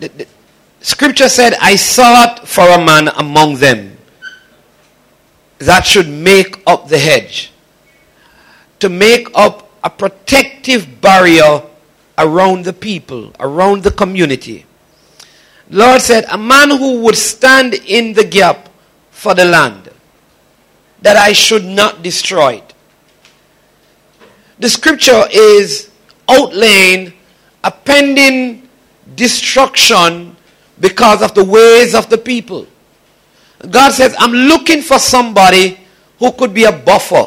the, the scripture said, I sought for a man among them that should make up the hedge, to make up a protective barrier around the people, around the community. Lord said, a man who would stand in the gap for the land, that I should not destroy it. The scripture is outlaying a pending destruction because of the ways of the people. God says, I'm looking for somebody who could be a buffer.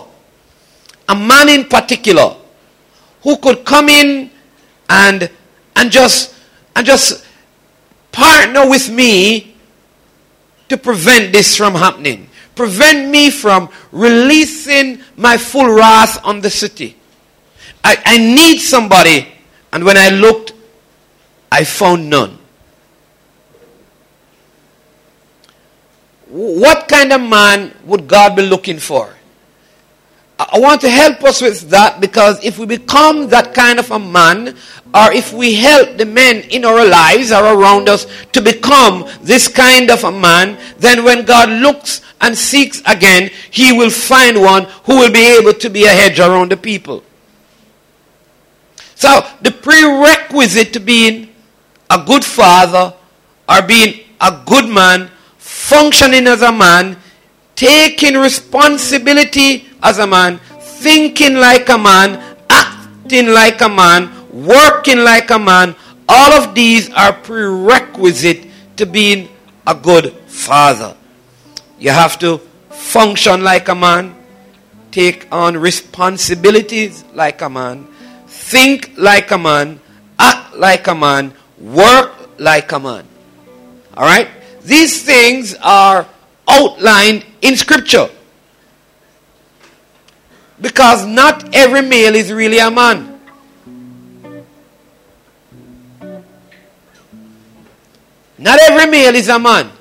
A man in particular who could come in and and just and just partner with me to prevent this from happening. Prevent me from releasing my full wrath on the city. I, I need somebody. And when I looked, I found none. What kind of man would God be looking for? I want to help us with that because if we become that kind of a man, or if we help the men in our lives or around us to become this kind of a man, then when God looks and seeks again, he will find one who will be able to be a hedge around the people. So, the prerequisite to being a good father or being a good man functioning as a man, taking responsibility as a man, thinking like a man, acting like a man, working like a man, all of these are prerequisite to being a good father. You have to function like a man, take on responsibilities like a man, think like a man, act like a man, work like a man. All right? These things are outlined in Scripture. Because not every male is really a man. Not every male is a man.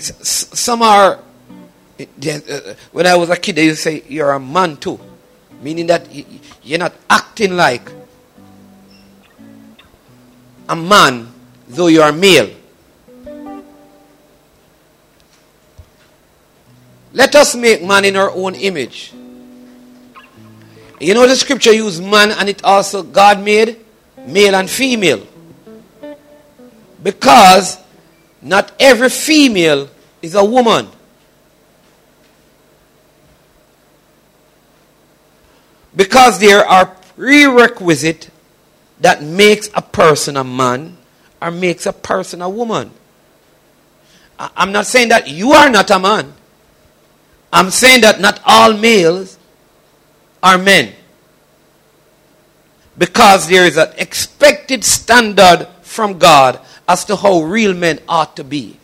Some are, uh, when I was a kid, they used to say, You're a man too. Meaning that you're not acting like a man, though you are male. Let us make man in our own image. You know the scripture used man and it also God made male and female. Because not every female is a woman. Because there are prerequisites that makes a person a man or makes a person a woman. I'm not saying that you are not a man. I'm saying that not all males are men. Because there is an expected standard from God as to how real men ought to be.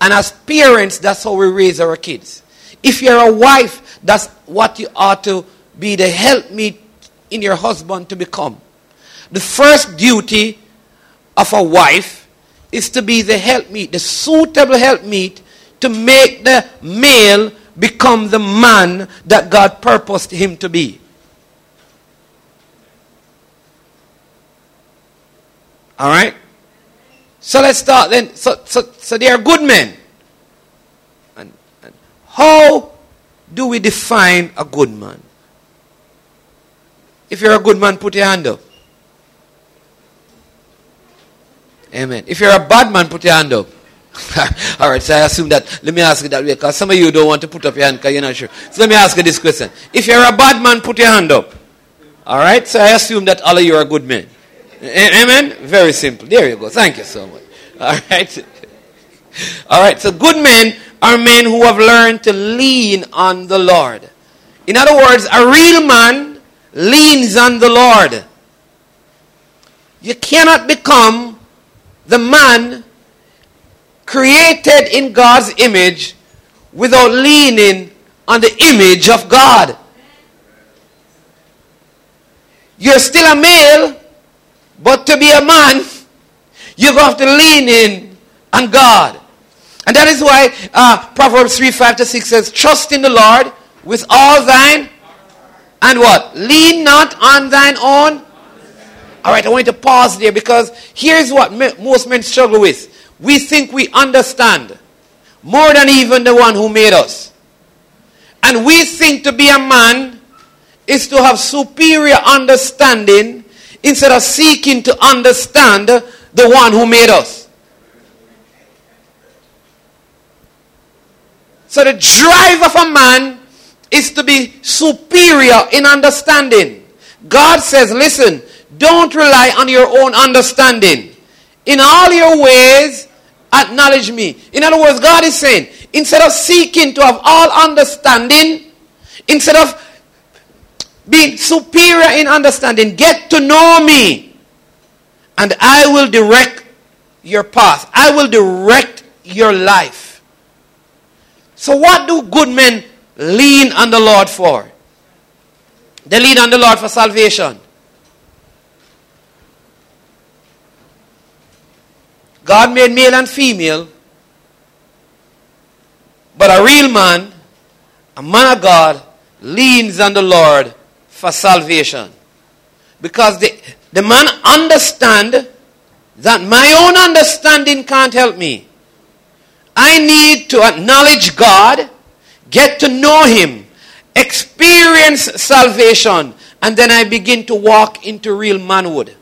And as parents, that's how we raise our kids. If you're a wife, that's what you ought to be the helpmeet in your husband to become. The first duty of a wife is to be the helpmeet, the suitable helpmeet to make the male become the man that God purposed him to be. All right? So let's start then. So, so, so they are good men. And, and how do we define a good man? If you're a good man, put your hand up. Amen. If you're a bad man, put your hand up. All right, so I assume that. Let me ask you that way because some of you don't want to put up your hand because you're not sure. So let me ask you this question. If you're a bad man, put your hand up. All right, so I assume that all of you are good men. Amen? Very simple. There you go. Thank you so much. All right. All right, so good men are men who have learned to lean on the Lord. In other words, a real man leans on the Lord. You cannot become the man created in God's image without leaning on the image of God. You're still a male, but to be a man, you have to lean in on God. And that is why uh, Proverbs 3 5 to 6 says, Trust in the Lord with all thine And what? Lean not on thine own. All right, I want to pause there because here's what most men struggle with. We think we understand more than even the one who made us. And we think to be a man is to have superior understanding instead of seeking to understand the one who made us. So the drive of a man is to be superior in understanding. God says, listen, don't rely on your own understanding. In all your ways, acknowledge me. In other words, God is saying, instead of seeking to have all understanding, instead of being superior in understanding, get to know me. And I will direct your path. I will direct your life. So, what do good men lean on the Lord for? They lean on the Lord for salvation. God made male and female, but a real man, a man of God, leans on the Lord for salvation. Because the, the man understand that my own understanding can't help me. I need to acknowledge God, get to know Him, experience salvation, and then I begin to walk into real manhood.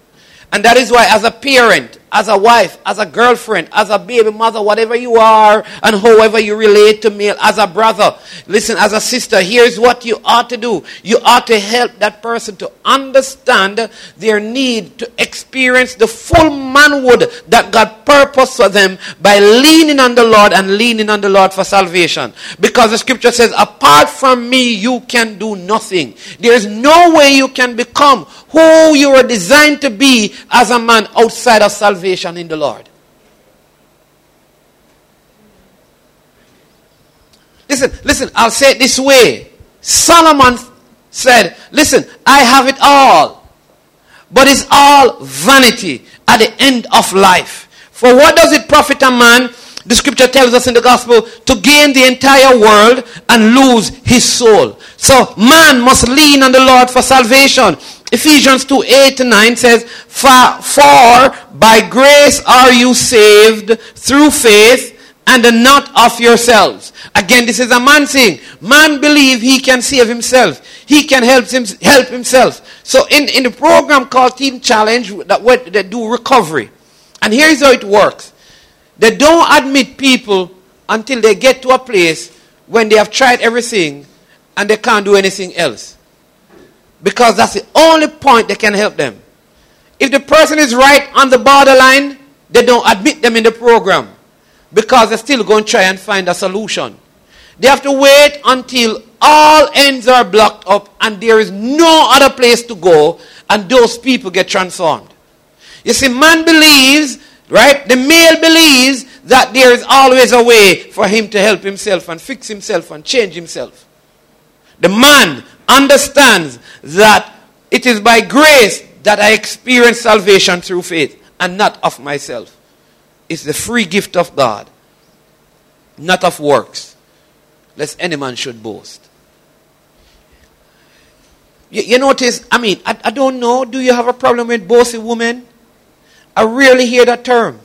And that is why, as a parent, as a wife, as a girlfriend, as a baby mother, whatever you are, and however you relate to me, as a brother, listen, as a sister, here's what you ought to do. You ought to help that person to understand their need to experience the full manhood that God purposed for them by leaning on the Lord and leaning on the Lord for salvation. Because the scripture says, apart from me, you can do nothing. There is no way you can become who you were designed to be as a man outside of salvation in the Lord. Listen, listen, I'll say it this way. Solomon said, Listen, I have it all, but it's all vanity at the end of life. For what does it profit a man? The scripture tells us in the gospel to gain the entire world and lose his soul. So man must lean on the Lord for salvation. Ephesians 2 8 to 9 says, for, by grace are you saved through faith and not of yourselves. Again, this is a man saying, man believe he can save himself. He can help, him, help himself. So in, in the program called Teen Challenge, that what they do recovery. And here's how it works. They don't admit people until they get to a place when they have tried everything and they can't do anything else. Because that's the only point that can help them. If the person is right on the borderline, they don't admit them in the program. Because they're still going to try and find a solution. They have to wait until all ends are blocked up and there is no other place to go and those people get transformed. You see, man believes, right? The male believes that there is always a way for him to help himself and fix himself and change himself. The man understands that it is by grace that I experience salvation through faith and not of myself. It's the free gift of God, not of works, lest any man should boast. You, you notice, I mean, I, I don't know, do you have a problem with boasting women? I rarely hear that term.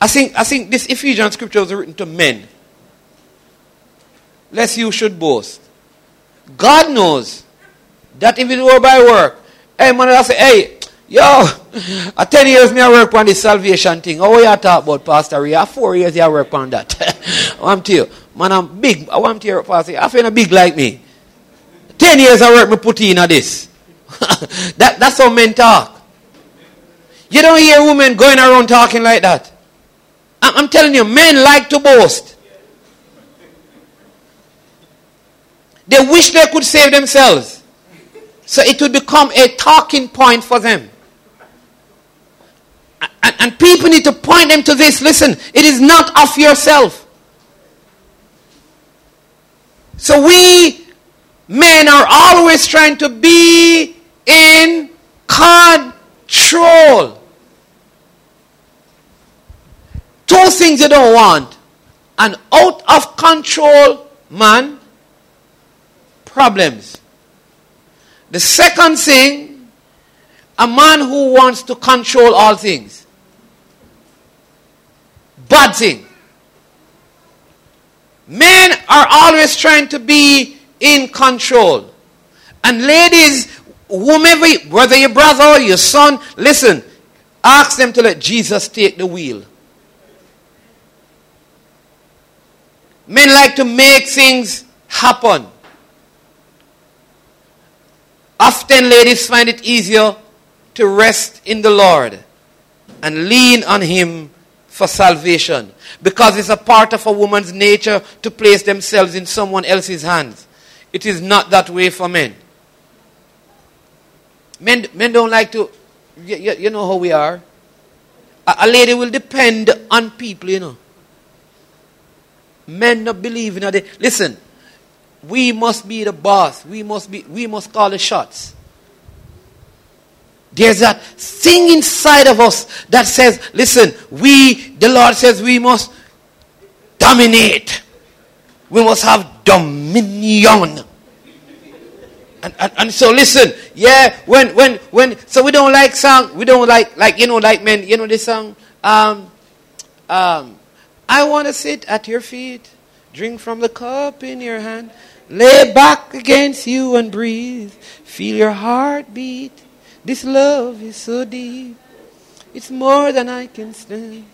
I think, I think this Ephesian scripture was written to men. Lest you should boast. God knows that if it were by work, hey man, I say, hey, yo, a 10 years me I work on this salvation thing. Oh, how you talk about Pastor Ray? Four years I work on that. I'm to you. Man, I'm big. I want to hear Pastor. I feel big like me. 10 years I work me put in at this. that, that's how men talk. You don't hear women going around talking like that. I'm telling you, men like to boast. They wish they could save themselves. So it would become a talking point for them. And, and, people need to point them to this. Listen, it is not of yourself. So we men are always trying to be in control. Two things you don't want an out of control man problems. The second thing, a man who wants to control all things. Bad thing. Men are always trying to be in control. And ladies, whomever, whether your brother or your son, listen, ask them to let Jesus take the wheel. Men like to make things happen. Often ladies find it easier to rest in the Lord and lean on Him for salvation because it's a part of a woman's nature to place themselves in someone else's hands. It is not that way for men. Men, men don't like to, you, you know how we are. A, a lady will depend on people, you know. Men not believe in it. Listen, we must be the boss. We must be, we must call the shots. There's that thing inside of us that says, listen, we, the Lord says we must dominate. We must have dominion. And, and, and, so listen, yeah, when, when, when, so we don't like song, we don't like, like, you know, like men, you know this song, um, um, I want to sit at your feet, drink from the cup in your hand, lay back against you and breathe, feel your heart beat. This love is so deep, it's more than I can stand.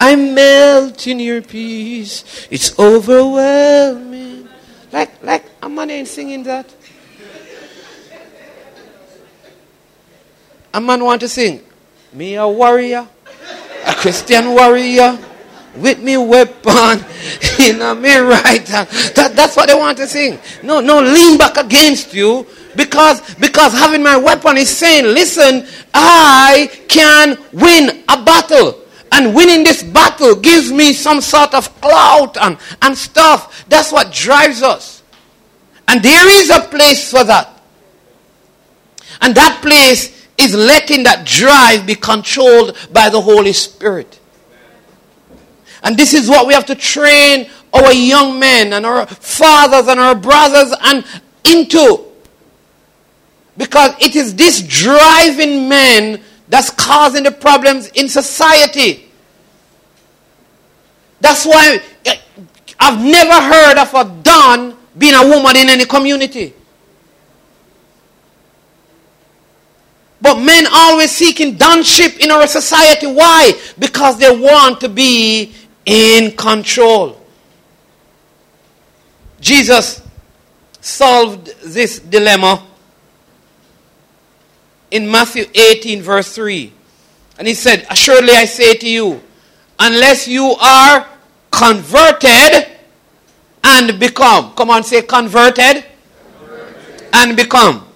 I melt in your peace, it's overwhelming. Like, like, a man ain't singing that. A man want to sing, me a warrior, a Christian warrior, with me weapon in a me right hand. That, that's what they want to sing. No, no, lean back against you because, because having my weapon is saying, listen, I can win a battle. And winning this battle gives me some sort of clout and, and stuff. That's what drives us. And there is a place for that. And that place is letting that drive be controlled by the Holy Spirit. And this is what we have to train our young men and our fathers and our brothers and into. Because it is this driving men that's causing the problems in society. That's why eh, I've never heard of a Don being a woman in any community. But men always seeking donship in our society. Why? Because they want to be in control. Jesus solved this dilemma in Matthew 18, verse 3. And he said, Assuredly I say to you, unless you are converted and become. Come on, say converted, converted. and become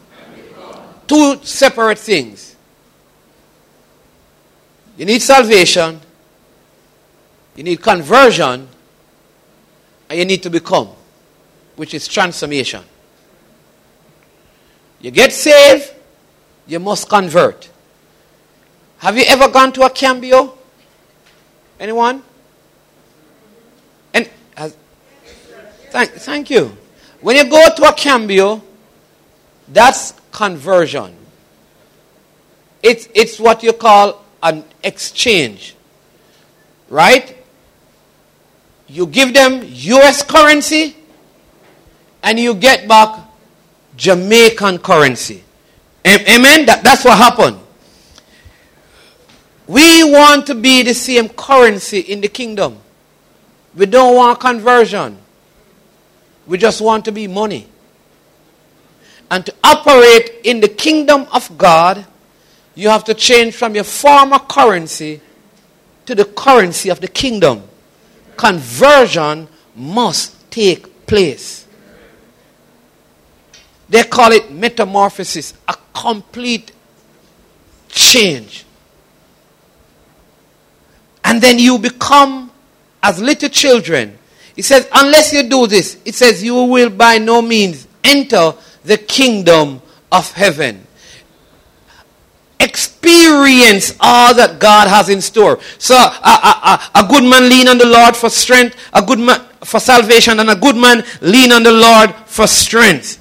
two separate things. You need salvation, you need conversion, and you need to become, which is transformation. You get saved, you must convert. Have you ever gone to a cambio? Anyone? And has, thank, thank you. When you go to a cambio, that's conversion. It's, it's what you call an exchange. Right? You give them US currency and you get back Jamaican currency. Amen? That, that's what happened. We want to be the same currency in the kingdom. We don't want conversion. We just want to be money and to operate in the kingdom of God, you have to change from your former currency to the currency of the kingdom. Conversion must take place. They call it metamorphosis, a complete change. And then you become as little children. It says, unless you do this, it says, you will by no means enter the kingdom of heaven experience all that God has in store. So, a, a, a, a good man lean on the Lord for strength, a good man for salvation, and a good man lean on the Lord for strength.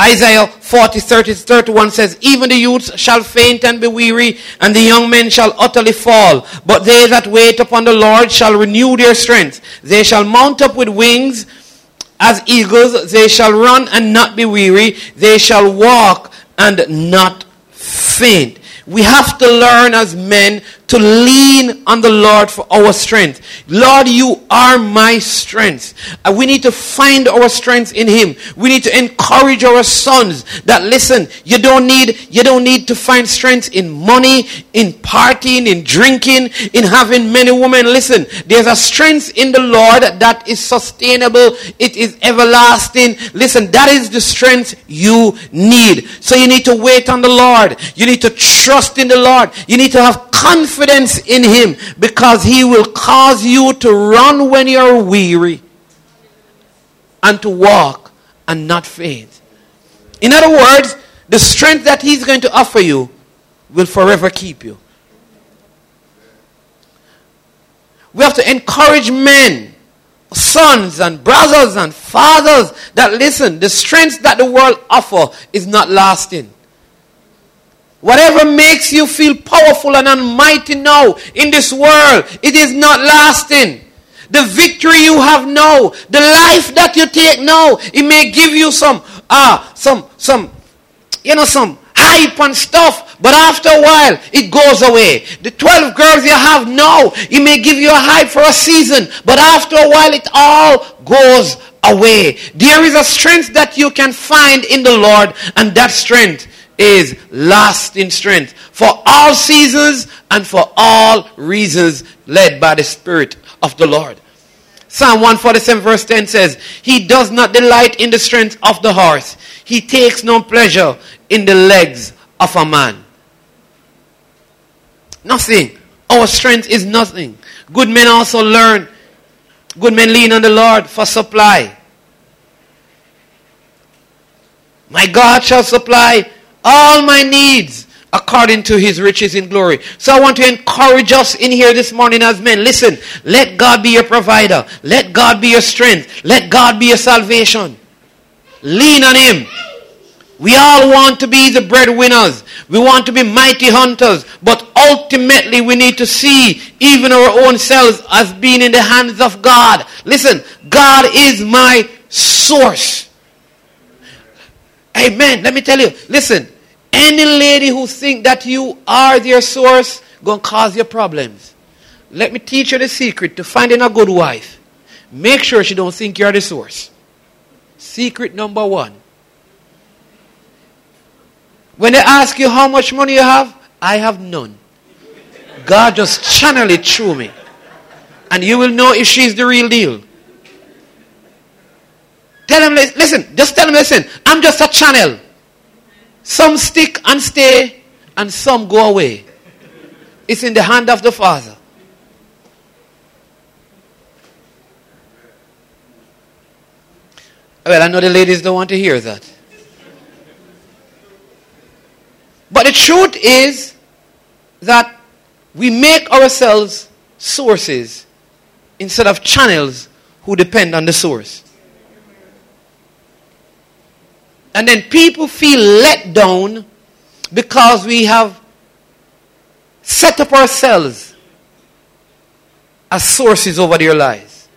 Isaiah 40, 30 31 says, Even the youths shall faint and be weary, and the young men shall utterly fall. But they that wait upon the Lord shall renew their strength. They shall mount up with wings as eagles. They shall run and not be weary. They shall walk and not faint. We have to learn as men to lean on the Lord for our strength. Lord, you are my strength. And we need to find our strength in Him. We need to encourage our sons that listen, you don't need, you don't need to find strength in money, in partying, in drinking, in having many women. Listen, there's a strength in the Lord that is sustainable. It is everlasting. Listen, that is the strength you need. So you need to wait on the Lord. You need to trust in the Lord. You need to have confidence in Him because He will cause you to run when you're weary and to walk and not faint. In other words, the strength that He's going to offer you will forever keep you. We have to encourage men, sons and brothers and fathers that listen, the strength that the world offer is not lasting. Whatever makes you feel powerful and almighty now in this world, it is not lasting. The victory you have now, the life that you take now, it may give you some, ah, uh, some, some, you know, some hype and stuff, but after a while, it goes away. The 12 girls you have now, it may give you a hype for a season, but after a while, it all goes away. There is a strength that you can find in the Lord, and that strength is lasting strength for all seasons and for all reasons led by the Spirit of the Lord. Psalm 147 verse 10 says, He does not delight in the strength of the horse. He takes no pleasure in the legs of a man. Nothing. Our strength is nothing. Good men also learn. Good men lean on the Lord for supply. My God shall supply all my needs according to his riches in glory. So I want to encourage us in here this morning as men. Listen, let God be your provider. Let God be your strength. Let God be your salvation. Lean on him. We all want to be the breadwinners. We want to be mighty hunters. But ultimately, we need to see even our own selves as being in the hands of God. Listen, God is my source. Amen. Let me tell you. Listen, any lady who think that you are their source gonna cause your problems. Let me teach you the secret to finding a good wife. Make sure she don't think you're the source. Secret number one. When they ask you how much money you have, I have none. God just channel it through me. And you will know if she's the real deal. Tell them, listen, just tell them, listen, I'm just a channel. Some stick and stay, and some go away. It's in the hand of the Father. Well, I know the ladies don't want to hear that. But the truth is that we make ourselves sources instead of channels who depend on the source. And then people feel let down because we have set up ourselves as sources over their lives.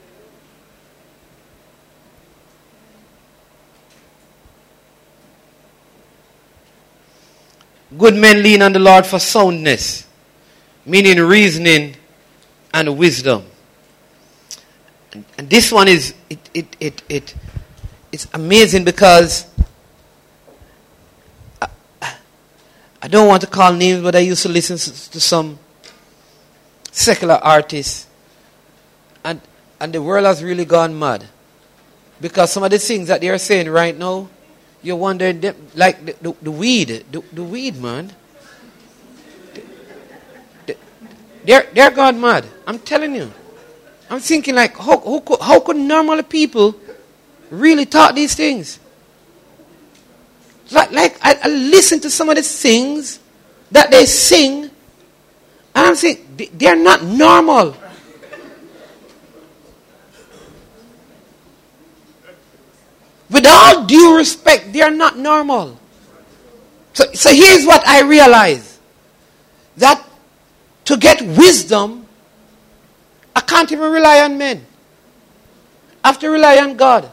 Good men lean on the Lord for soundness, meaning reasoning and wisdom. And, this one is it, it, it, it, it's amazing because I don't want to call names, but I used to listen to some secular artists. And, and the world has really gone mad. Because some of the things that they are saying right now, you're wondering, like the, the, the weed, the, the, weed, man. They're, they're gone mad. I'm telling you. I'm thinking, like, how, how, could, how could normal people really talk these things? Like, like I, I listen to some of the things that they sing, and I'm saying they're not normal. with all due respect, they are not normal. So, so here's what I realize that to get wisdom, I can't even rely on men. I have to rely on God.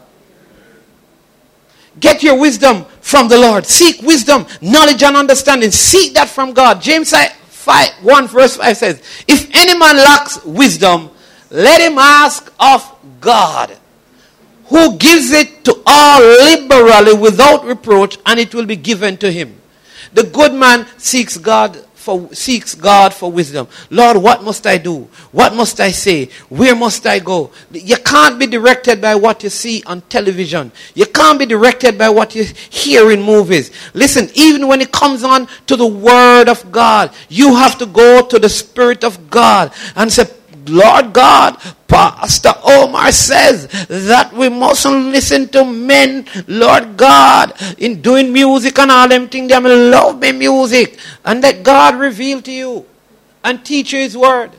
Get your wisdom from the Lord. Seek wisdom, knowledge, and understanding. Seek that from God. James 5, 1 verse 5 says, If any man lacks wisdom, let him ask of God, who gives it to all liberally without reproach, and it will be given to him. The good man seeks God for, seeks God for wisdom. Lord, what must I do? What must I say? Where must I go? You can't be directed by what you see on television. You can't be directed by what you hear in movies. Listen, even when it comes on to the Word of God, you have to go to the Spirit of God and say, Lord God, Pastor Omar says that we mustn't listen to men, Lord God, in doing music and all them things. They love me music. And that God reveal to you and teach you His word.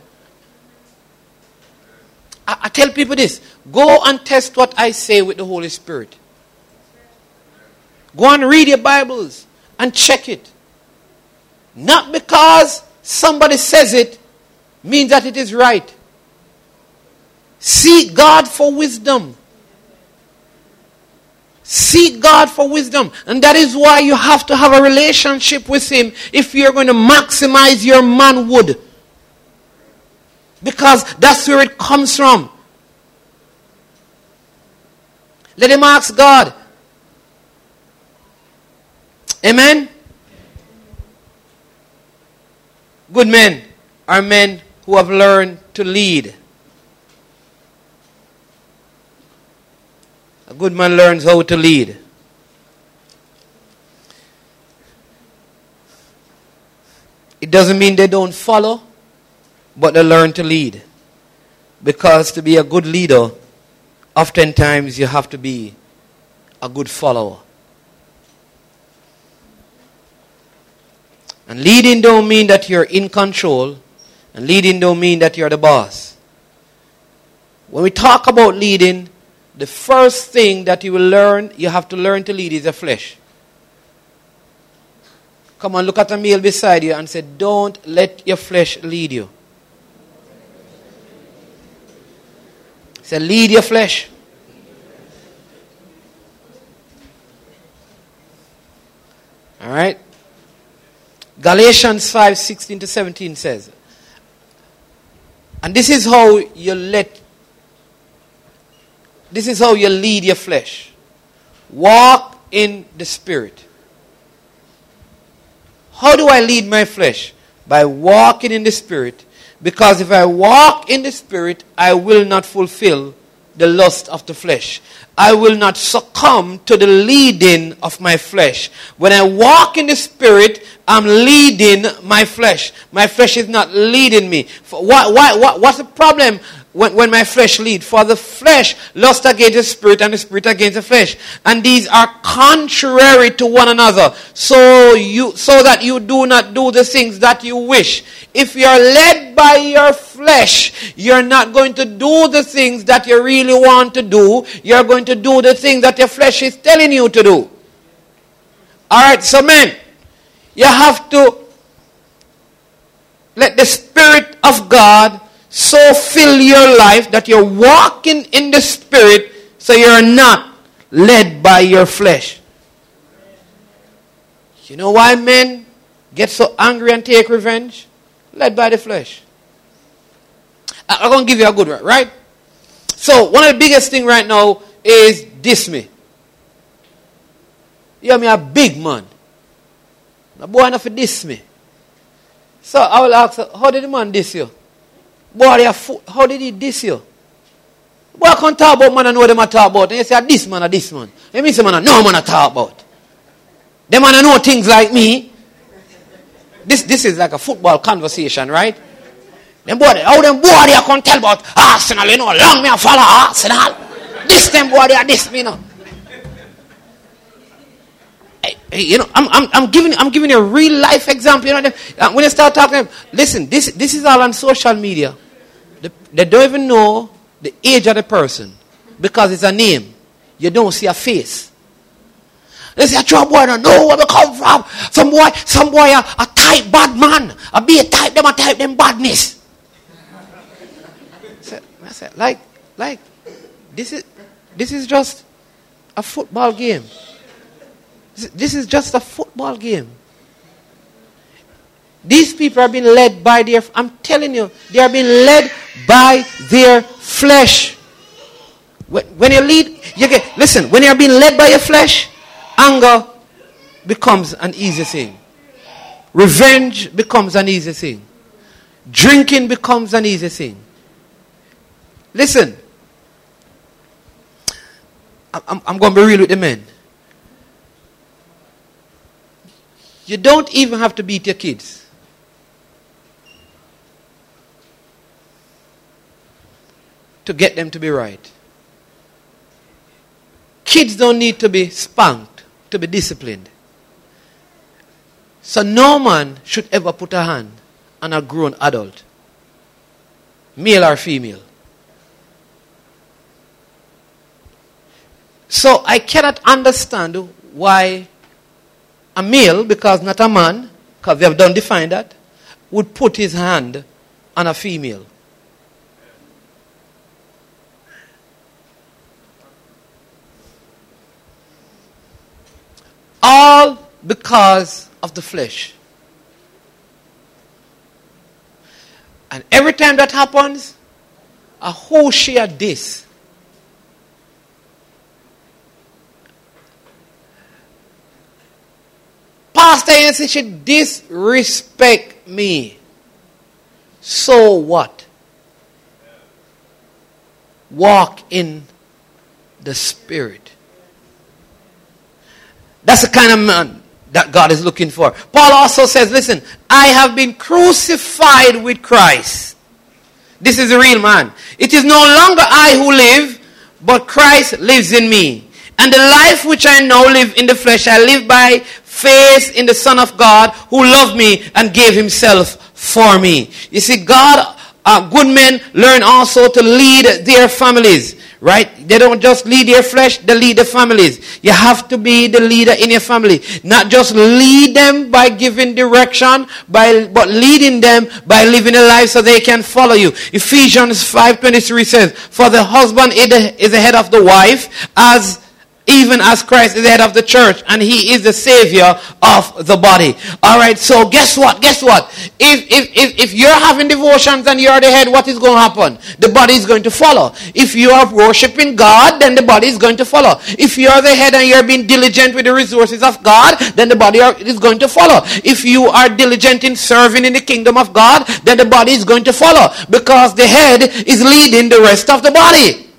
I, I tell people this go and test what I say with the Holy Spirit. Go and read your Bibles and check it. Not because somebody says it means that it is right. Seek God for wisdom. Seek God for wisdom. And that is why you have to have a relationship with Him if you're going to maximize your manhood. Because that's where it comes from. Let him ask God. Amen? Good men are men who have learned to lead. A good man learns how to lead. It doesn't mean they don't follow, but they learn to lead. Because to be a good leader, oftentimes you have to be a good follower. And leading don't mean that you're in control, and leading don't mean that you're the boss. When we talk about leading, the first thing that you will learn, you have to learn to lead is the flesh. Come on, look at a male beside you and say, Don't let your flesh lead you. Say, Lead your flesh. All right? Galatians 5 16 to 17 says, And this is how you let this is how you lead your flesh. Walk in the Spirit. How do I lead my flesh? By walking in the Spirit. Because if I walk in the Spirit, I will not fulfill the lust of the flesh. I will not succumb to the leading of my flesh. When I walk in the Spirit, I'm leading my flesh. My flesh is not leading me. Why, why, what, what's the problem? When, when my flesh lead. For the flesh lust against the spirit and the spirit against the flesh. And these are contrary to one another. So you, so that you do not do the things that you wish. If you're led by your flesh, you're not going to do the things that you really want to do. You're going to do the things that your flesh is telling you to do. Alright, so men, you have to let the Spirit of God so fill your life that you're walking in the Spirit so you're not led by your flesh. You know why men get so angry and take revenge? Led by the flesh. I'm going to give you a good one, right? So, one of the biggest thing right now is diss me. You me a big man. The boy enough to diss me. So, I will ask, how did the man diss you? Boy, how did he diss you? Boy, I can't talk about man I know them I talk about. And you say, ah, this man or this man. You mean say man know man I talk about. Them man I know things like me. This, this is like a football conversation, right? Them boy, how them boy they can't tell about Arsenal, you know, long me I follow Arsenal. This them boy they are this me, you know. You know, I'm, I'm, I'm, giving, I'm giving you a real life example. You know, uh, when you start talking, listen, this, this is all on social media. They don't even know the age of the person because it's a name. You don't see a face. They say, a boy don't know where we come from. Some boy, some boy a, a type bad man. A be a type them, a type them badness. I I said, like, like, this is, this is just a football game. This is just a football game. These people are being led by their, I'm telling you, they are being led by their flesh. When, when you lead, you get, listen, when you're being led by your flesh, anger becomes an easy thing. Revenge becomes an easy thing. Drinking becomes an easy thing. Listen, I'm, I'm going to be real with the men. You don't even have to beat your kids. To get them to be right. Kids don't need to be spanked to be disciplined. So no man should ever put a hand on a grown adult, male or female. So I cannot understand why a male, because not a man, because they have done define that, would put his hand on a female. All because of the flesh. And every time that happens, a whole share this. Pastor Yancy should disrespect me. So what? Walk in the Spirit. That's the kind of man that God is looking for. Paul also says, listen, I have been crucified with Christ. This is the real man. It is no longer I who live, but Christ lives in me. And the life which I now live in the flesh, I live by faith in the Son of God who loved me and gave himself for me. You see, God, uh, good men learn also to lead their families. Right? They don't just lead their flesh, they lead the families. You have to be the leader in your family. Not just lead them by giving direction, by, but leading them by living a life so they can follow you. Ephesians 5.23 says, For the husband is the head of the wife, as even as Christ is the head of the church and he is the savior of the body. All right, so guess what? Guess what? If, if, if, if you're having devotions and you're the head, what is going to happen? The body is going to follow. If you are worshiping God, then the body is going to follow. If you're the head and you're being diligent with the resources of God, then the body is going to follow. If you are diligent in serving in the kingdom of God, then the body is going to follow because the head is leading the rest of the body.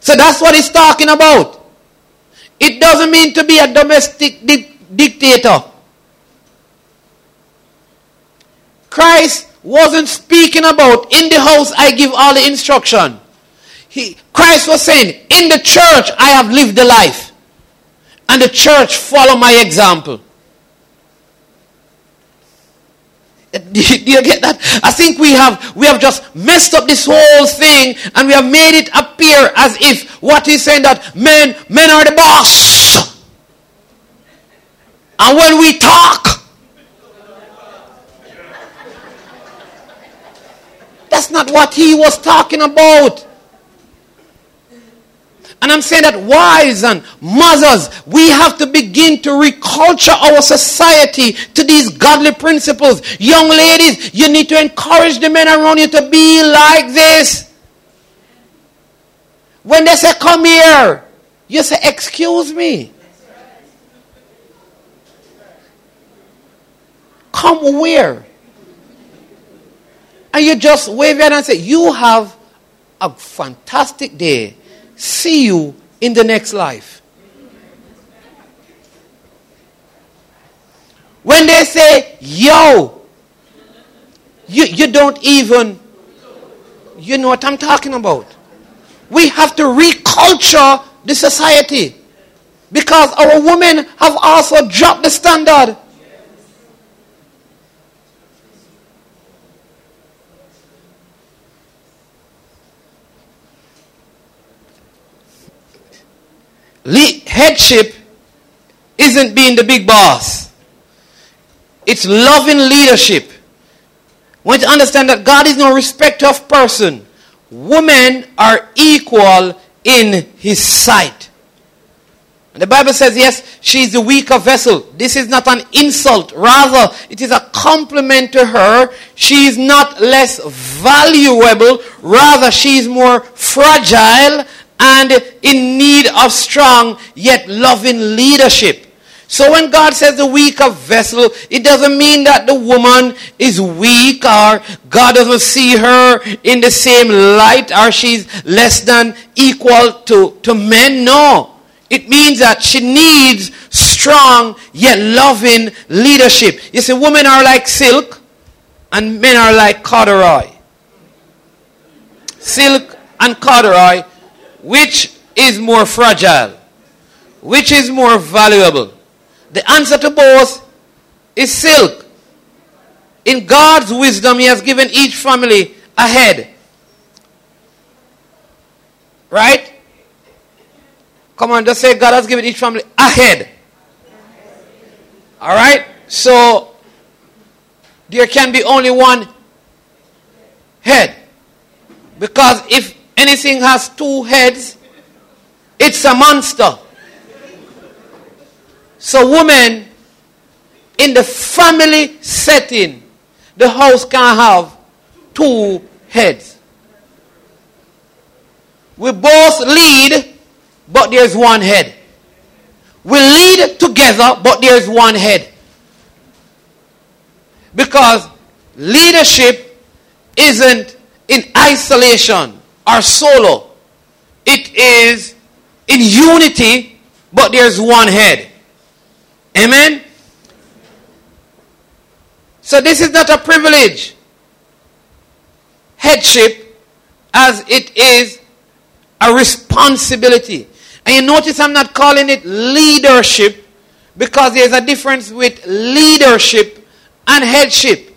So that's what he's talking about. It doesn't mean to be a domestic di- dictator. Christ wasn't speaking about in the house I give all the instruction. He, Christ was saying, in the church I have lived the life. And the church follow my example. Do you get that? I think we have we have just messed up this whole thing and we have made it appear as if what he's saying that men men are the boss. And when we talk, that's not what he was talking about. And I'm saying that wives and mothers, we have to begin to reculture our society to these godly principles. Young ladies, you need to encourage the men around you to be like this. When they say, come here, you say, excuse me. Come where? And you just wave your hand and say, you have a fantastic day see you in the next life. When they say, yo, you, you don't even, you know what I'm talking about. We have to reculture the society because our women have also dropped the standard. Headship isn't being the big boss. It's loving leadership. We want to understand that God is no respecter of person. Women are equal in his sight. And the Bible says, yes, she is the weaker vessel. This is not an insult. Rather, it is a compliment to her. She is not less valuable. Rather, she is more fragile and in need of strong yet loving leadership. So when God says the weaker vessel, it doesn't mean that the woman is weak or God doesn't see her in the same light or she's less than equal to, to men. No. It means that she needs strong yet loving leadership. You see, women are like silk and men are like corduroy. Silk and corduroy, which is more fragile? Which is more valuable? The answer to both is silk. In God's wisdom, He has given each family a head. Right? Come on, just say God has given each family a head. All right? So, there can be only one head. Because if anything has two heads, it's a monster. So, women, in the family setting, the house can have two heads. We both lead but there's one head. We lead together, but there's one head. Because leadership isn't in isolation or solo, it is in unity, but there's one head. Amen? So this is not a privilege. Headship, as it is a responsibility. And you notice I'm not calling it leadership because there's a difference with leadership and headship.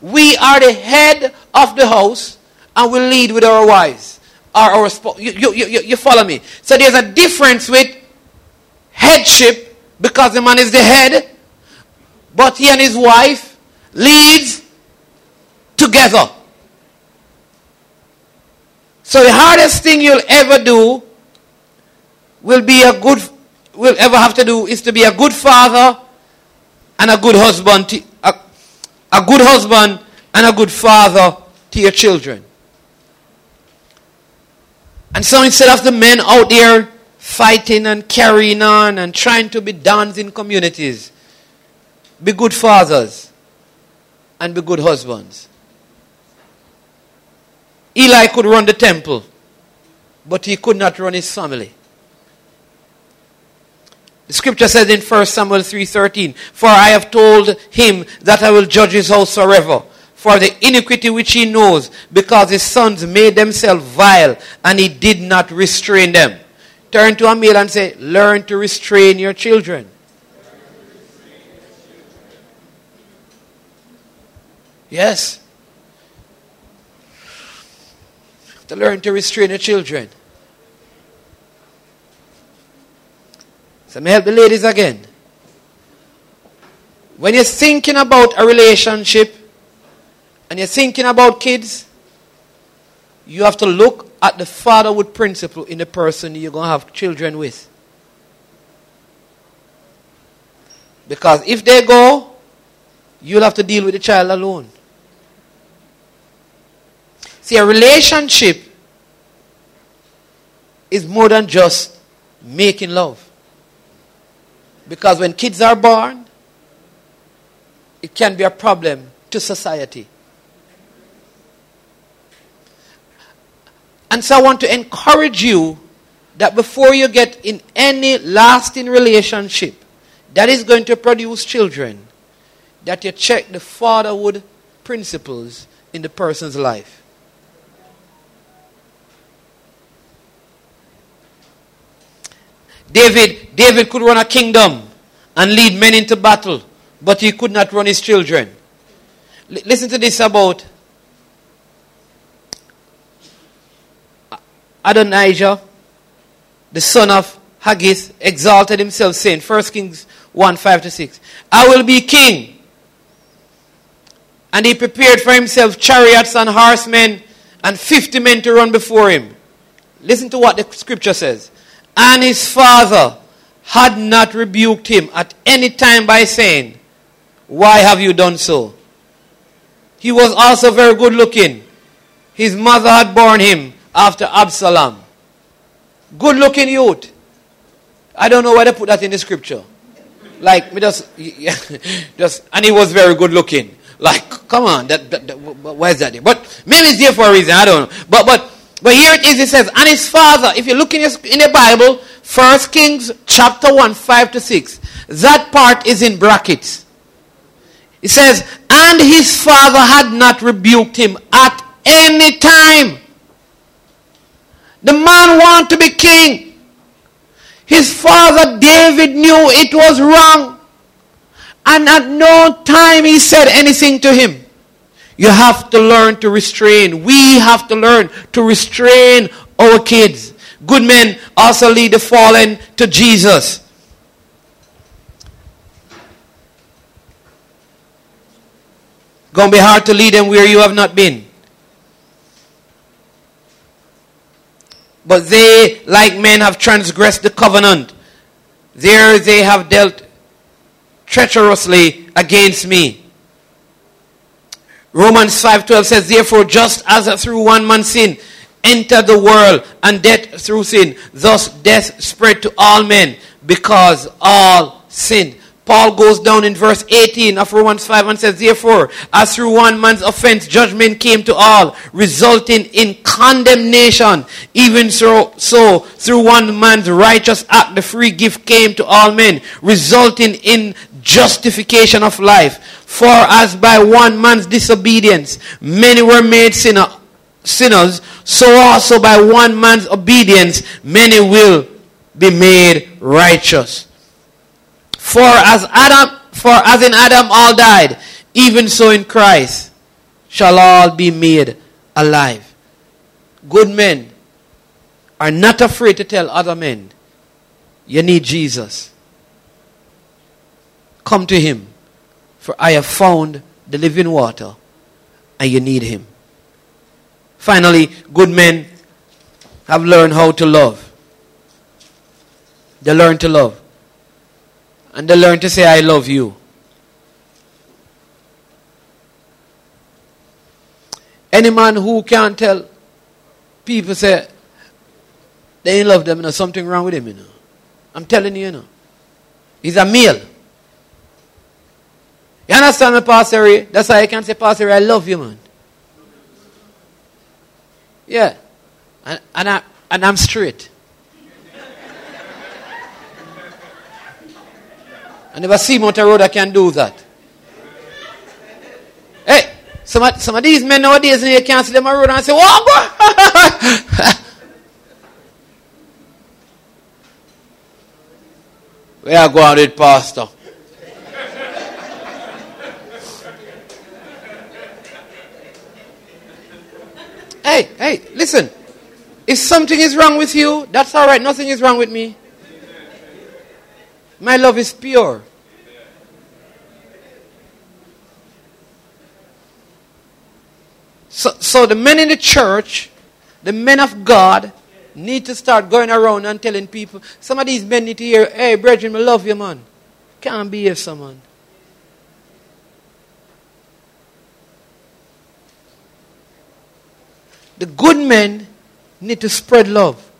We are the head of the house and we lead with our wives. Our you, you, you, you follow me? So there's a difference with headship because the man is the head, but he and his wife leads together. So the hardest thing you'll ever do will be a good will ever have to do is to be a good father and a good husband to, a, a good husband and a good father to your children. And so instead of the men out there fighting and carrying on and trying to be dons in communities, be good fathers and be good husbands. Eli could run the temple, but he could not run his family. The scripture says in 1 Samuel 3:13, "For I have told him that I will judge his house forever for the iniquity which he knows, because his sons made themselves vile, and he did not restrain them." Turn to a male and say, "Learn to restrain your children." Yes. To learn to restrain your children. So me help the ladies again. When you're thinking about a relationship and you're thinking about kids, you have to look at the fatherhood principle in the person you're going to have children with. Because if they go, you'll have to deal with the child alone. See, a relationship is more than just making love. Because when kids are born, it can be a problem to society. And so I want to encourage you that before you get in any lasting relationship that is going to produce children, that you check the fatherhood principles in the person's life. David, David could run a kingdom and lead men into battle, but he could not run his children. L- listen to this about Adonijah, the son of Haggith exalted himself, saying, 1 Kings 1 5 to 6, I will be king. And he prepared for himself chariots and horsemen and 50 men to run before him. Listen to what the scripture says. And his father had not rebuked him at any time by saying, Why have you done so? He was also very good looking. His mother had borne him after Absalom. Good looking youth. I don't know why they put that in the scripture. Like, me just, just, and he was very good looking. Like, come on, that, that, that, where's that? But maybe it's there for a reason. I don't know. But, but, but here it is. It says, and his father. If you look in, in the Bible, First Kings chapter one, five to six. That part is in brackets. It says, and his father had not rebuked him at any time. The man wanted to be king. His father David knew it was wrong. And at no time he said anything to him. You have to learn to restrain. We have to learn to restrain our kids. Good men also lead the fallen to Jesus. Gonna be hard to lead them where you have not been. But they, like men, have transgressed the covenant. There they have dealt treacherously against me. Romans 5:12 says, Therefore, just as through one man sin entered the world, and death through sin, thus death spread to all men, because all sinned. Paul goes down in verse 18 of Romans 5 and says, Therefore, as through one man's offense judgment came to all, resulting in condemnation, even so, so through one man's righteous act the free gift came to all men, resulting in justification of life. For as by one man's disobedience many were made sinner, sinners, so also by one man's obedience many will be made righteous. For as Adam, for as in Adam all died, even so in Christ shall all be made alive. Good men are not afraid to tell other men, you need Jesus. Come to him, for I have found the living water, and you need him. Finally, good men have learned how to love. They learn to love. And they learn to say, I love you. Any man who can't tell people say they love them, you know, something wrong with him, you know. I'm telling you, you know. He's a male. You understand me, Pastor That's why I can't say, Pastor I love you, man. Yeah. And, and, I, and I'm straight. I never see motor road that can do that. Hey, some of, some of these men nowadays, you can't see them on road and say, Whoa, boy. Where are going with pastor? hey, hey, listen. If something is wrong with you, that's all right. Nothing is wrong with me. My love is pure. So, so the men in the church, the men of God, need to start going around and telling people. Some of these men need to hear, hey, brethren, I love you, man. Can't be here, someone. The good men need to spread love.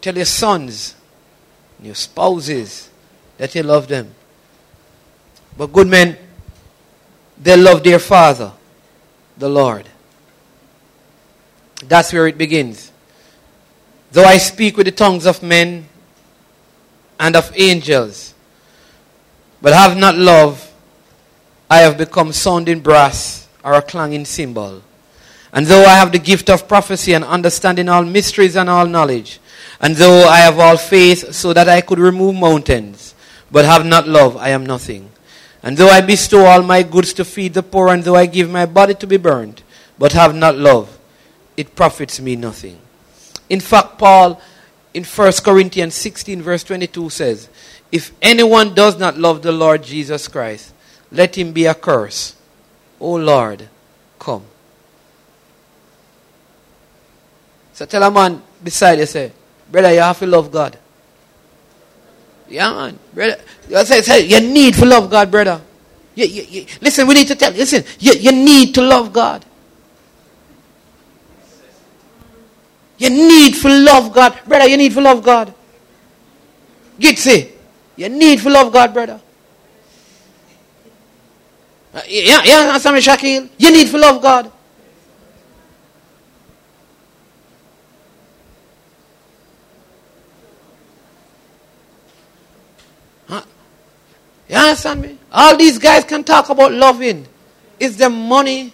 Tell your sons, your spouses, that you love them. But good men, they love their father, the Lord. That's where it begins. Though I speak with the tongues of men and of angels, but have not love, I have become sounding brass or a clanging cymbal. And though I have the gift of prophecy and understanding all mysteries and all knowledge, and though I have all faith so that I could remove mountains, but have not love, I am nothing. And though I bestow all my goods to feed the poor, and though I give my body to be burned, but have not love, it profits me nothing. In fact, Paul in 1 Corinthians 16, verse 22 says, If anyone does not love the Lord Jesus Christ, let him be accursed. O Lord, come. So tell a man beside you, say, Brother, you have to love God. Yeah, man. Brother, you, say, say, you need to love God, brother. You, you, you, listen, we need to tell Listen, you, you need to love God. You need to love God. Brother, you need to love God. Get say. You need to love God, brother. Uh, yeah, yeah, me, Shaquille? You need to love God. You understand me? All these guys can talk about loving. It's them money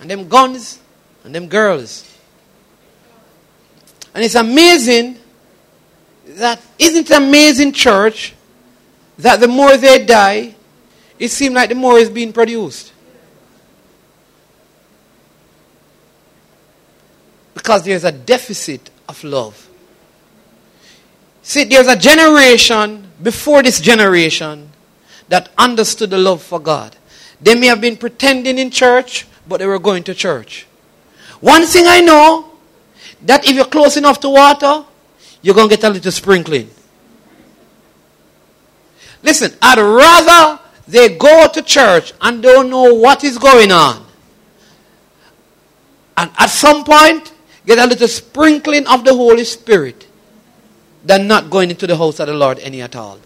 and them guns and them girls. And it's amazing that, isn't it amazing, church, that the more they die, it seems like the more is being produced. Because there's a deficit of love. See, there's a generation before this generation that understood the love for God. They may have been pretending in church, but they were going to church. One thing I know that if you're close enough to water, you're going to get a little sprinkling. Listen, I'd rather they go to church and don't know what is going on. And at some point, get a little sprinkling of the Holy Spirit than not going into the house of the Lord any at all.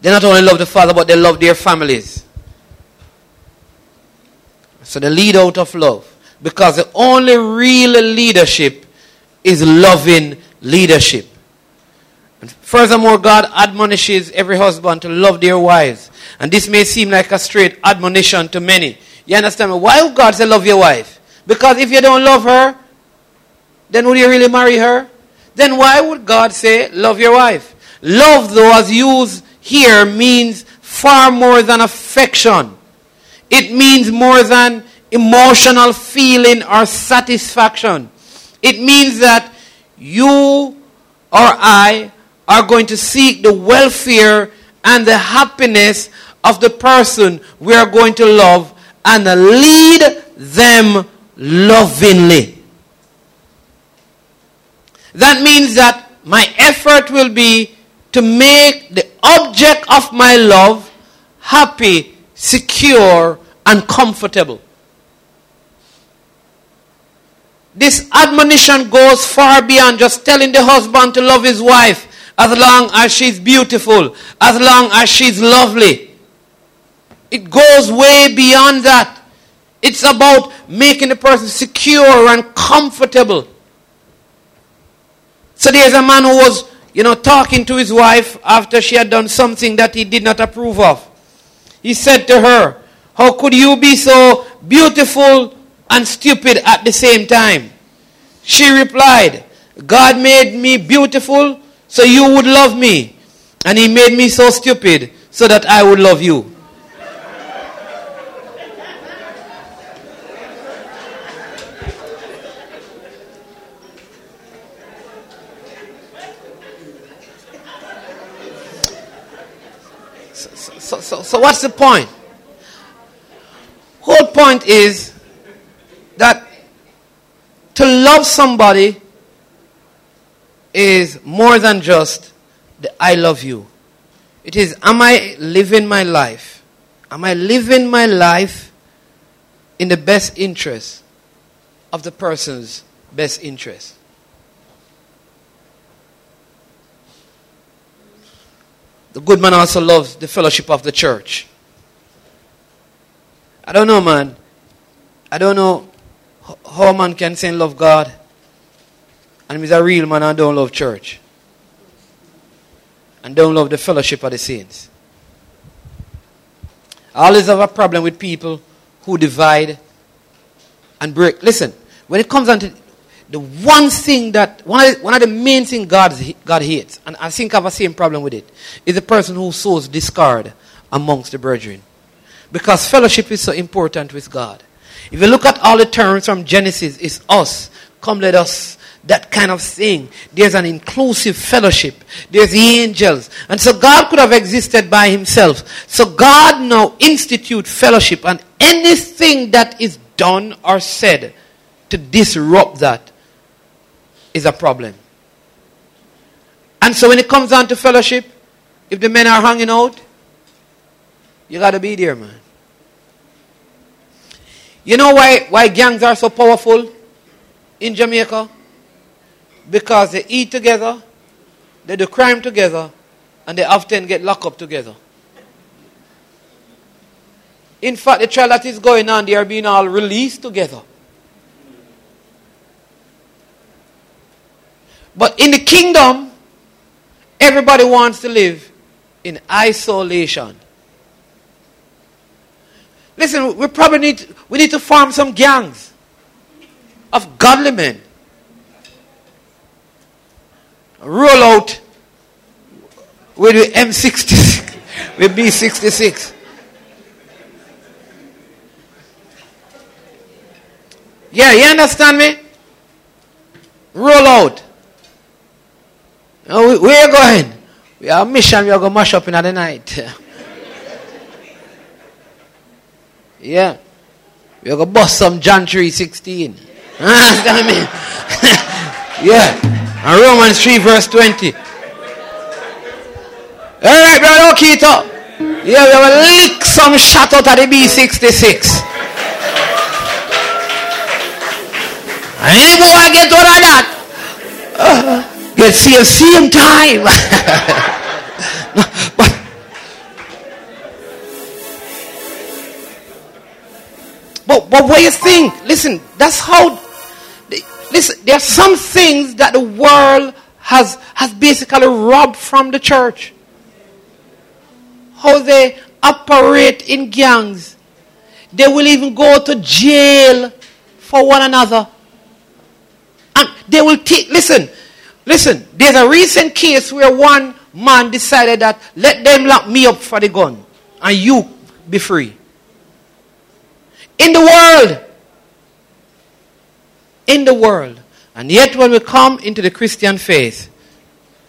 They not only love the Father, but they love their families. So they lead out of love. Because the only real leadership is loving leadership. And furthermore, God admonishes every husband to love their wives. And this may seem like a straight admonition to many. You understand me? Why would God say love your wife? Because if you don't love her, then would you really marry her? Then why would God say love your wife? Love, though, as used here means far more than affection. It means more than emotional feeling or satisfaction. It means that you or I are going to seek the welfare and the happiness of the person we are going to love and lead them lovingly. That means that my effort will be to make the object of my love happy, secure, and comfortable. This admonition goes far beyond just telling the husband to love his wife as long as she's beautiful, as long as she's lovely. It goes way beyond that. It's about making the person secure and comfortable. So there's a man who was you know, talking to his wife after she had done something that he did not approve of. He said to her, How could you be so beautiful and stupid at the same time? She replied, God made me beautiful so you would love me, and He made me so stupid so that I would love you. So, so, so what's the point? Whole point is that to love somebody is more than just the I love you. It is, am I living my life? Am I living my life in the best interest of the person's best interest? The good man also loves the fellowship of the church. I don't know, man. I don't know how man can say love God and he's a real man and don't love church. And don't love the fellowship of the saints. I always have a problem with people who divide and break. Listen, when it comes down to the one thing that, one of the, one of the main things God, God hates, and I think I have the same problem with it, is the person who sows discord amongst the brethren. Because fellowship is so important with God. If you look at all the terms from Genesis, it's us. Come let us. That kind of thing. There's an inclusive fellowship. There's the angels. And so God could have existed by himself. So God now institute fellowship and anything that is done or said to disrupt that is a problem. And so when it comes down to fellowship, if the men are hanging out, you got to be there, man. You know why, why gangs are so powerful in Jamaica? Because they eat together, they do crime together, and they often get locked up together. In fact, the trial that is going on, they are being all released together. But in the kingdom, everybody wants to live in isolation. Listen, we probably need we need to form some gangs of godly men. Roll out with the M66, with B66. Yeah, you understand me? Roll out. Where are going? We are mission we are going to mash up in the night. yeah. We are going to bust some John 3.16. Understand me? yeah. And Romans 3 verse 20. Alright, brother Okito. Yeah, we have a lick some shot out of the B66. Any boy get out of that? Uh, get saved same time. but, but, but what you think? Listen, that's how. Listen, there are some things that the world has, has basically robbed from the church. How they operate in gangs. They will even go to jail for one another. And they will take, listen, listen, there's a recent case where one man decided that let them lock me up for the gun and you be free. In the world. In the world. And yet when we come into the Christian faith,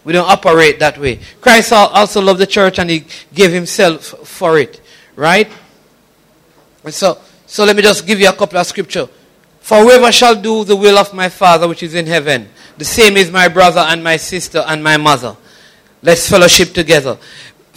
we don't operate that way. Christ also loved the church and he gave himself for it. Right? So, so let me just give you a couple of scripture. For whoever shall do the will of my Father which is in heaven, the same is my brother and my sister and my mother. Let's fellowship together.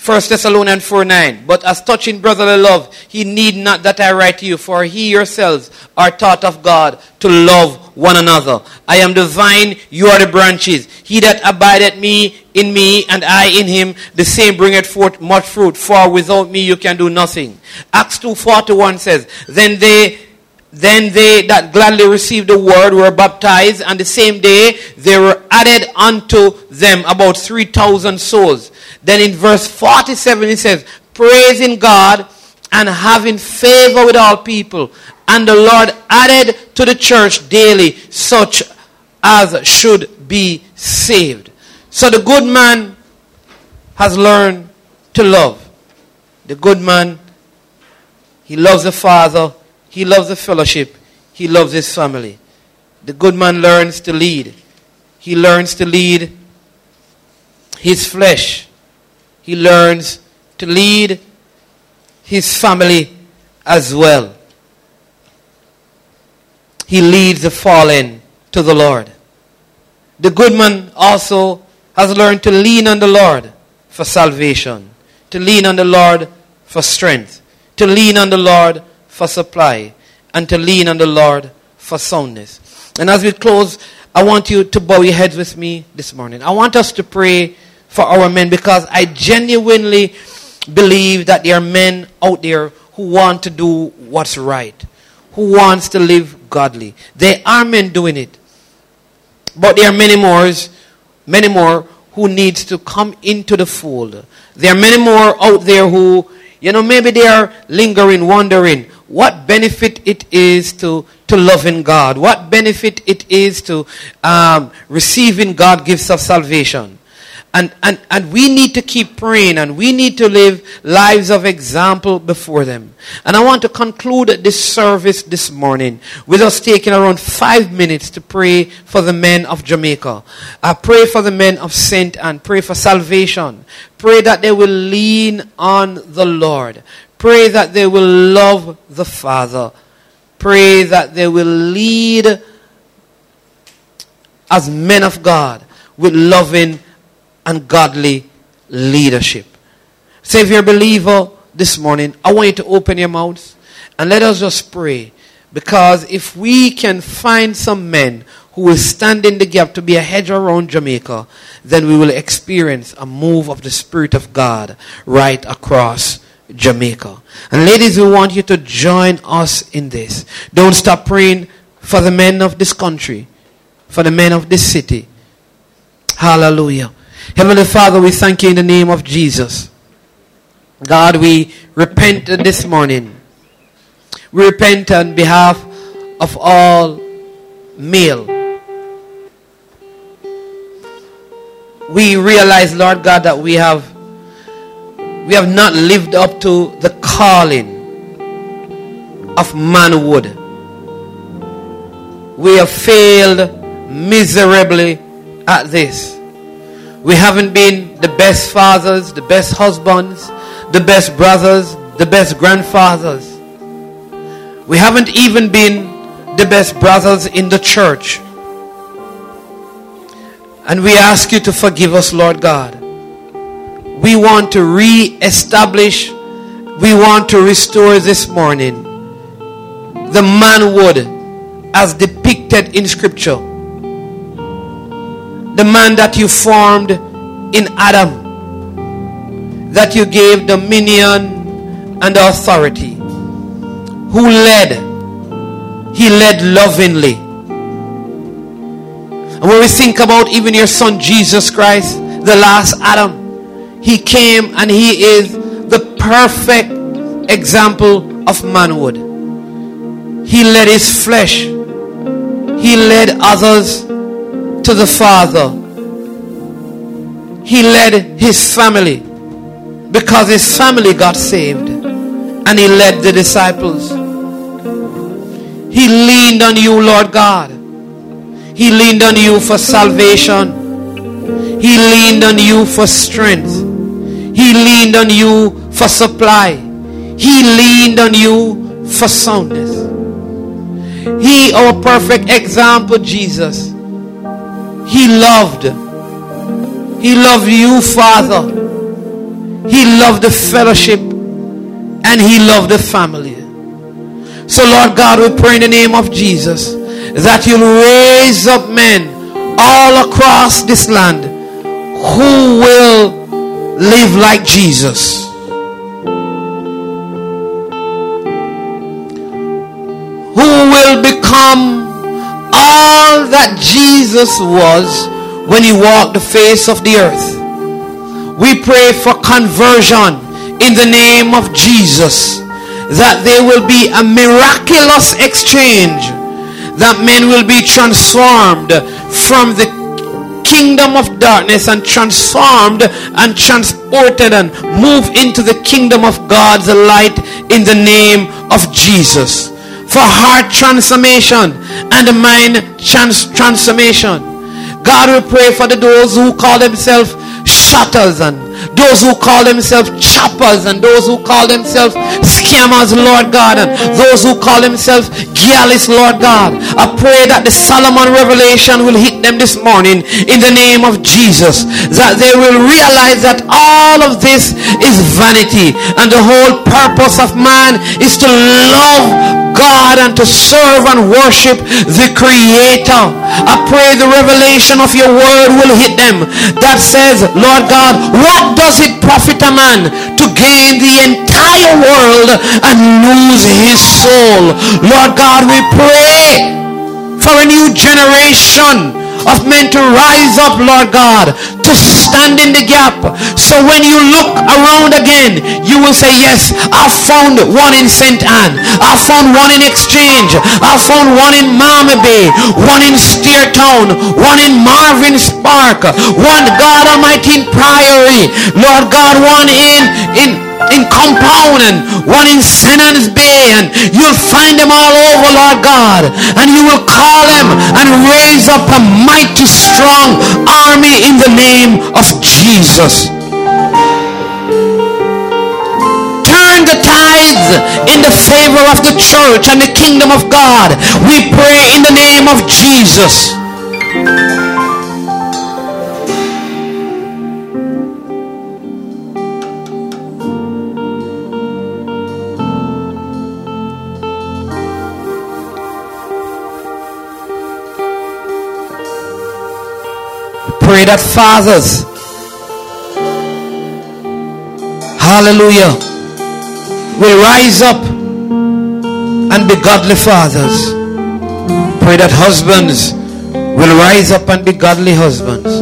1 Thessalonians 4 9. But as touching brotherly love, he need not that I write to you, for he yourselves are taught of God to love one another. I am the vine, you are the branches. He that abideth me in me, and I in him, the same bringeth forth much fruit, for without me you can do nothing. Acts 2.41 says, Then they then they that gladly received the word were baptized, and the same day they were added unto them about 3,000 souls. Then in verse 47 it says, Praising God and having favor with all people. And the Lord added to the church daily such as should be saved. So the good man has learned to love. The good man, he loves the Father he loves the fellowship. He loves his family. The good man learns to lead. He learns to lead his flesh. He learns to lead his family as well. He leads the fallen to the Lord. The good man also has learned to lean on the Lord for salvation, to lean on the Lord for strength, to lean on the Lord for supply and to lean on the Lord for soundness. And as we close, I want you to bow your heads with me this morning. I want us to pray for our men because I genuinely believe that there are men out there who want to do what's right, who wants to live godly. There are men doing it. But there are many more, many more who needs to come into the fold. There are many more out there who, you know, maybe they are lingering, wondering, what benefit it is to, to loving God, what benefit it is to um, receiving God gifts of salvation. And, and, and we need to keep praying and we need to live lives of example before them. And I want to conclude this service this morning with us taking around five minutes to pray for the men of Jamaica. I pray for the men of St. Ann pray for salvation. Pray that they will lean on the Lord. Pray that they will love the Father. Pray that they will lead as men of God with loving and godly leadership. Say, if you're a believer this morning, I want you to open your mouths and let us just pray. Because if we can find some men who will stand in the gap to be a hedge around Jamaica, then we will experience a move of the Spirit of God right across Jamaica. And ladies, we want you to join us in this. Don't stop praying for the men of this country, for the men of this city. Hallelujah. Heavenly Father, we thank you in the name of Jesus. God, we repent this morning. We repent on behalf of all male. We realize, Lord God, that we have we have not lived up to the calling of manhood. We have failed miserably at this. We haven't been the best fathers, the best husbands, the best brothers, the best grandfathers. We haven't even been the best brothers in the church. And we ask you to forgive us, Lord God. We want to re-establish, we want to restore this morning the manhood as depicted in scripture the man that you formed in Adam, that you gave dominion and authority, who led, he led lovingly. And when we think about even your son Jesus Christ, the last Adam, he came and he is the perfect example of manhood. He led his flesh. He led others to the Father. He led his family because his family got saved and he led the disciples. He leaned on you, Lord God. He leaned on you for salvation. He leaned on you for strength. He leaned on you for supply. He leaned on you for soundness. He, our perfect example, Jesus, he loved. He loved you, Father. He loved the fellowship and he loved the family. So, Lord God, we pray in the name of Jesus that you'll raise up men all across this land who will live like Jesus. Who will become all that Jesus was when he walked the face of the earth. We pray for conversion in the name of Jesus that there will be a miraculous exchange that men will be transformed from the kingdom of darkness and transformed and transported and move into the kingdom of God's light in the name of Jesus for heart transformation and mind trans- transformation. God will pray for the those who call themselves shottas and those who call themselves choppers and those who call themselves scammers, Lord God, and those who call themselves gallus, Lord God. I pray that the Solomon revelation will hit them this morning in the name of Jesus, that they will realize that all of this is vanity. And the whole purpose of man is to love God and to serve and worship the Creator. I pray the revelation of your word will hit them that says, Lord God, what does it profit a man to gain the entire world and lose his soul? Lord God, we pray for a new generation of men to rise up, Lord God, to stand in the gap. So when you look around again, you will say, yes, I found one in St. Anne. I found one in Exchange. I found one in Mammee Bay, one in Steertown, one in Marvin Spark, one God Almighty in Priory, Lord God, one in, in in Compound and one in Bay and you'll find them all over, Lord God. And you will call them and raise up a mighty strong army in the name of Jesus. Turn the tides in the favor of the church and the kingdom of God. We pray in the name of Jesus. That fathers, hallelujah, will rise up and be godly fathers. Pray that husbands will rise up and be godly husbands.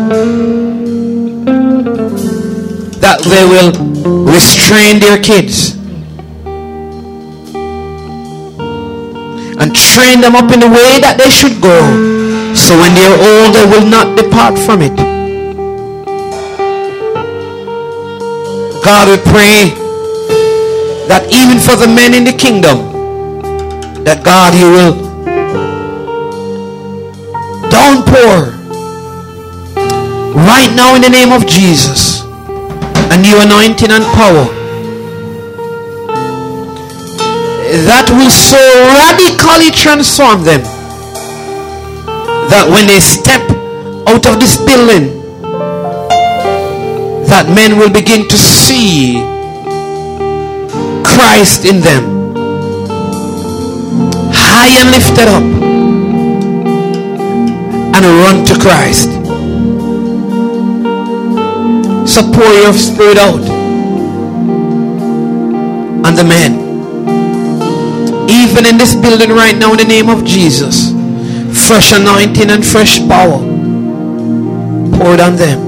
That they will restrain their kids and train them up in the way that they should go so when they are old, they will not depart from it. God, we pray that even for the men in the kingdom, that God, you will downpour right now in the name of Jesus. A new anointing and power that will so radically transform them that when they step out of this building, that men will begin to see Christ in them. High and lifted up. And run to Christ. So pour your spirit out on the men. Even in this building right now in the name of Jesus fresh anointing and fresh power poured on them.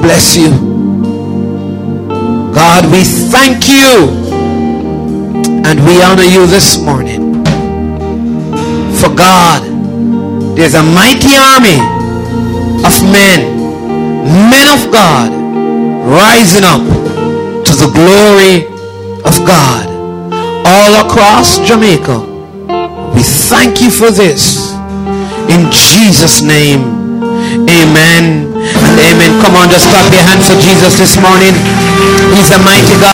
Bless you. God, we thank you and we honor you this morning. For God, there's a mighty army of men, men of God, rising up to the glory of God all across Jamaica. We thank you for this. In Jesus' name, amen amen. Come on, just clap your hands for Jesus this morning. He's the mighty God.